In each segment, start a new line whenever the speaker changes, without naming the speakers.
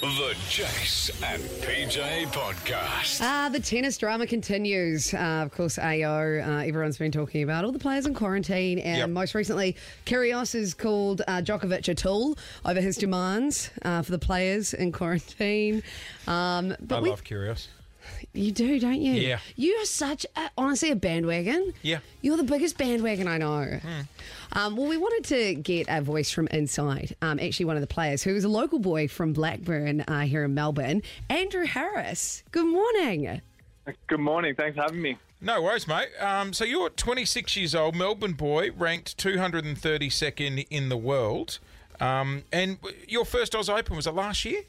The Jace and PJ Podcast.
Uh, the tennis drama continues. Uh, of course, AO, uh, everyone's been talking about all the players in quarantine. And
Yep.
most recently, Kyrgios has called uh, Djokovic a tool over his demands uh, for the players in quarantine. Um, but
I
we,
love Kyrgios.
You do, don't you?
Yeah.
You are such, a, honestly, a bandwagon.
Yeah.
You're the biggest bandwagon I know.
Hmm.
Um, well, we wanted to get a voice from inside. Um, actually, one of the players who is a local boy from Blackburn uh, here in Melbourne, Andrew Harris. Good morning.
Good morning. Thanks for having me.
No worries, mate. Um, so you're 26 years old, Melbourne boy, ranked 232nd in the world. Um, and your first Oz Open was it last year?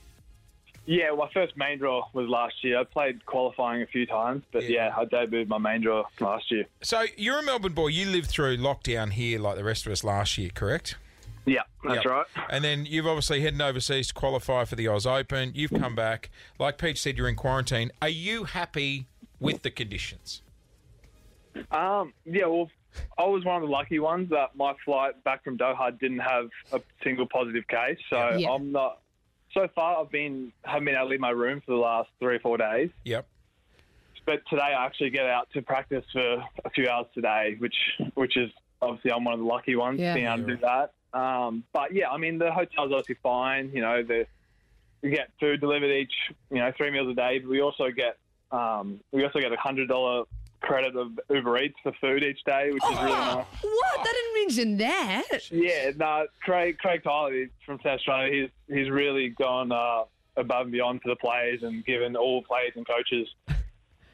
Yeah, my first main draw was last year. I played qualifying a few times, but
Yeah.
yeah, I debuted my main draw last year.
So you're a Melbourne boy. You lived through lockdown here like the rest of us last year, correct?
Yeah, that's
Yep.
right.
And then you've obviously heading overseas to qualify for the Oz Open. You've come back. Like Pete said, you're in quarantine. Are you happy with the conditions?
Um, yeah, well, I was one of the lucky ones that my flight back from Doha didn't have a single positive case. So
Yeah.
I'm not. So far, I've been haven't been able to leave my room for the last three or four days.
Yep.
But today, I actually get out to practice for a few hours today, which which is obviously I'm one of the lucky ones
Yeah.
being able to do that. Um, but yeah, I mean the hotel's obviously fine. You know, the we get food delivered each you know three meals a day. But we also get um, we also get a hundred dollar credit of Uber Eats for food each day, which is really nice.
What? They didn't mention that.
Yeah, no, Craig Craig Tiley from South Australia. He's he's really gone uh, above and beyond for the players and given all players and coaches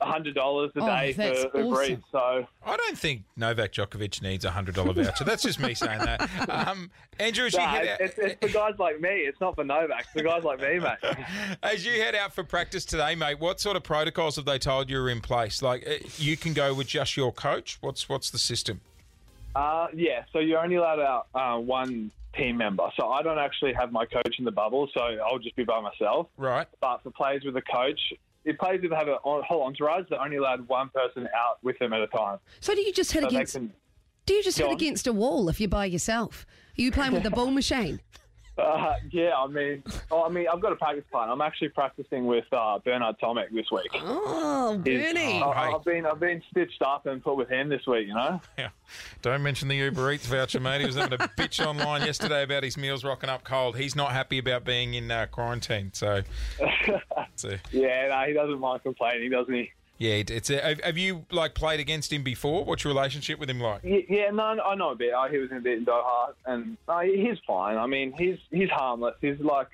hundred dollars a
Oh,
day
that's
for Uber
awesome.
Eats. So
I don't think Novak Djokovic needs a hundred dollar voucher. That's just me saying that. Um, Andrew, as you,
nah,
head
it's,
out,
it's for guys like me. It's not for Novak. It's for guys like me, mate.
as you head out for practice today, mate, what sort of protocols have they told you are in place? Like uh, you can go with just your coach. What's what's the system?
Uh, yeah, so you're only allowed out uh, one team member. So I don't actually have my coach in the bubble, so I'll just be by myself.
Right.
But for players with a coach, if players that have a whole entourage, they're only allowed one person out with them at a time.
So do you just hit
So
against? Do you just hit
on.
against a wall if you're by yourself? Are you playing with the ball machine?
Uh, yeah, I mean, oh, I mean, I've got a practice plan. I'm actually practicing with uh, Bernard Tomic this week.
Oh,
He's-
Bernie.
I, I've been I've been stitched up and put with him this week. You know.
Yeah. Don't mention the Uber Eats voucher, mate. He was having a bitch online yesterday about his meals rocking up cold. He's not happy about being in uh, quarantine. So, so
Yeah, no, he doesn't mind complaining, doesn't he?
Yeah, it's. A, have- you like played against him before? What's your relationship with him like?
Yeah, no, I know a bit. Uh, he was in a bit in Doha, and uh, he's fine. I mean, he's he's harmless. He's like,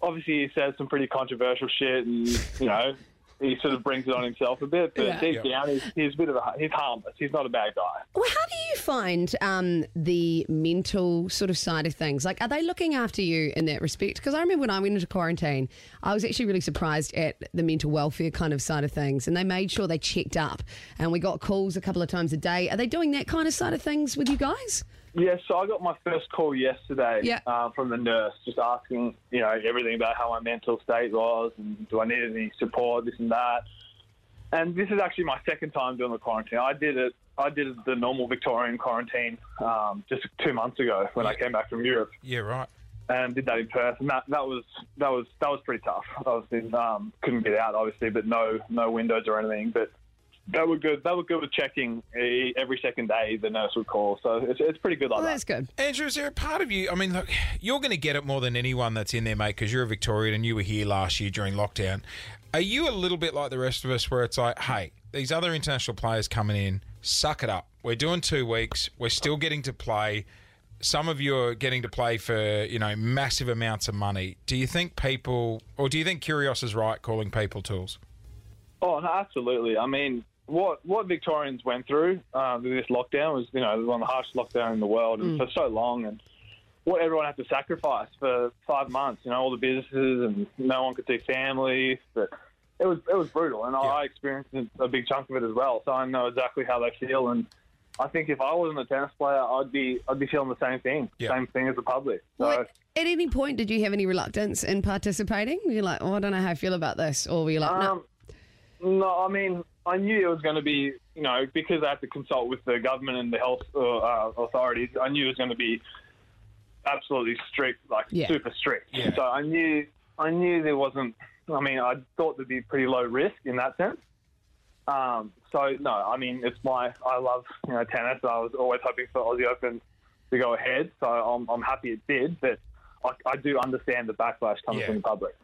obviously, he says some pretty controversial shit, and you know, he sort of brings it on himself a bit. But
Yeah.
deep
Yeah.
down, he's, he's a bit of a he's harmless. He's not a bad guy.
Well, how do you find um, the mental sort of side of things? Like, are they looking after you in that respect? Because I remember when I went into quarantine, I was actually really surprised at the mental welfare kind of side of things, and they made sure they checked up, and we got calls a couple of times a day. Are they doing that kind of side of things with you guys?
Yeah, so I got my first call yesterday
Yeah.
uh, from the nurse, just asking, you know, everything about how my mental state was and do I need any support, this and that. And this is actually my second time doing the quarantine. I did it. I did the normal Victorian quarantine um, just two months ago when I came back from Europe
Yeah, right.
and did that in Perth, and that, that was that was that was pretty tough. I was in, um, couldn't get out obviously, but no no windows or anything. But that were good. That were good with checking eh, every second day. The nurse would call, so it's, it's pretty good like
Well,
that.
that's good.
Andrew, is there a part of you? I mean, look, you're going to get it more than anyone that's in there, mate, because you're a Victorian and you were here last year during lockdown. Are you a little bit like the rest of us, where it's like, hey, these other international players coming in, suck it up. We're doing two weeks. We're still getting to play. Some of you are getting to play for you know massive amounts of money. Do you think people, or do you think Kyrgios is right calling people tools?
Oh, no, absolutely. I mean, what what Victorians went through uh, with this lockdown was, you know, one of the harshest lockdown in the world, and for so long, and what everyone had to sacrifice for five months. You know, all the businesses, and no one could see families. But it was it was brutal, and
Yeah.
I experienced a big chunk of it as well. So I know exactly how they feel, and I think if I wasn't a tennis player, I'd be I'd be feeling the same thing,
Yeah.
same thing as the public. So.
Well, at any point, did you have any reluctance in participating? You're like, oh, I don't know how I feel about this, or were you like, no?
Um, no, I mean, I knew it was going to be, you know, because I had to consult with the government and the health uh, uh, authorities. I knew it was going to be absolutely strict, like
Yeah.
super strict.
Yeah.
So I knew, I knew there wasn't. I mean, I thought there'd be pretty low risk in that sense. Um, so no, I mean, it's my. I love you know tennis. I was always hoping for Aussie Open to go ahead, so I'm, I'm happy it did. But I, I do understand the backlash coming
Yeah.
from the public.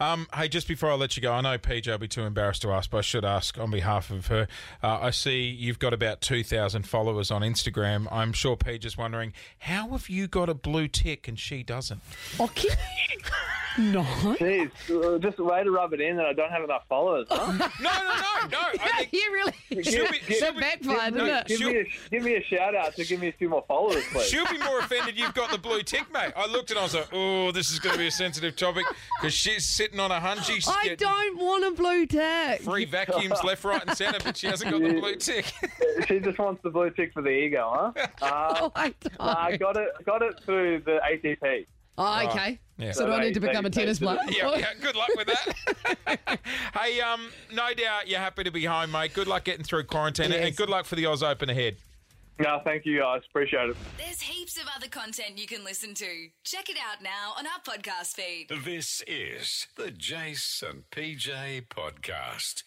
Um, hey, just before I let you go, I know PJ will be too embarrassed to ask, but I should ask on behalf of her. Uh, I see you've got about 2,000 followers on Instagram. I'm sure PJ is wondering, how have you got a blue tick and she doesn't?
You? No.
Jeez, uh, just a way to rub it in that I don't have enough followers. Huh?
No, no, no, no. I think
you really.
she'll be, she'll
That
be,
backfired,
no,
give me a give me a shout out to give me a few more followers, please.
She'll be more offended you've got the blue tick, mate. I looked and I was like, oh, this is going to be a sensitive topic because she's sitting on a hunch. She's
I don't want a blue tick.
free vacuums left, right, and centre, but she hasn't got the blue tick.
she just wants the blue tick for the ego, huh? Uh,
Oh, I don't.
I got it got it through the ATP.
Oh, okay.
Yeah.
So do I need to
They-
become a tennis player?
yeah, yeah, good luck with that. hey, um, no doubt you're happy to be home, mate. Good luck getting through quarantine and good luck for the Oz Open ahead.
No, thank you guys. Appreciate it.
There's heaps of other content you can listen to. Check it out now on our podcast feed.
This is the Jace and PJ podcast.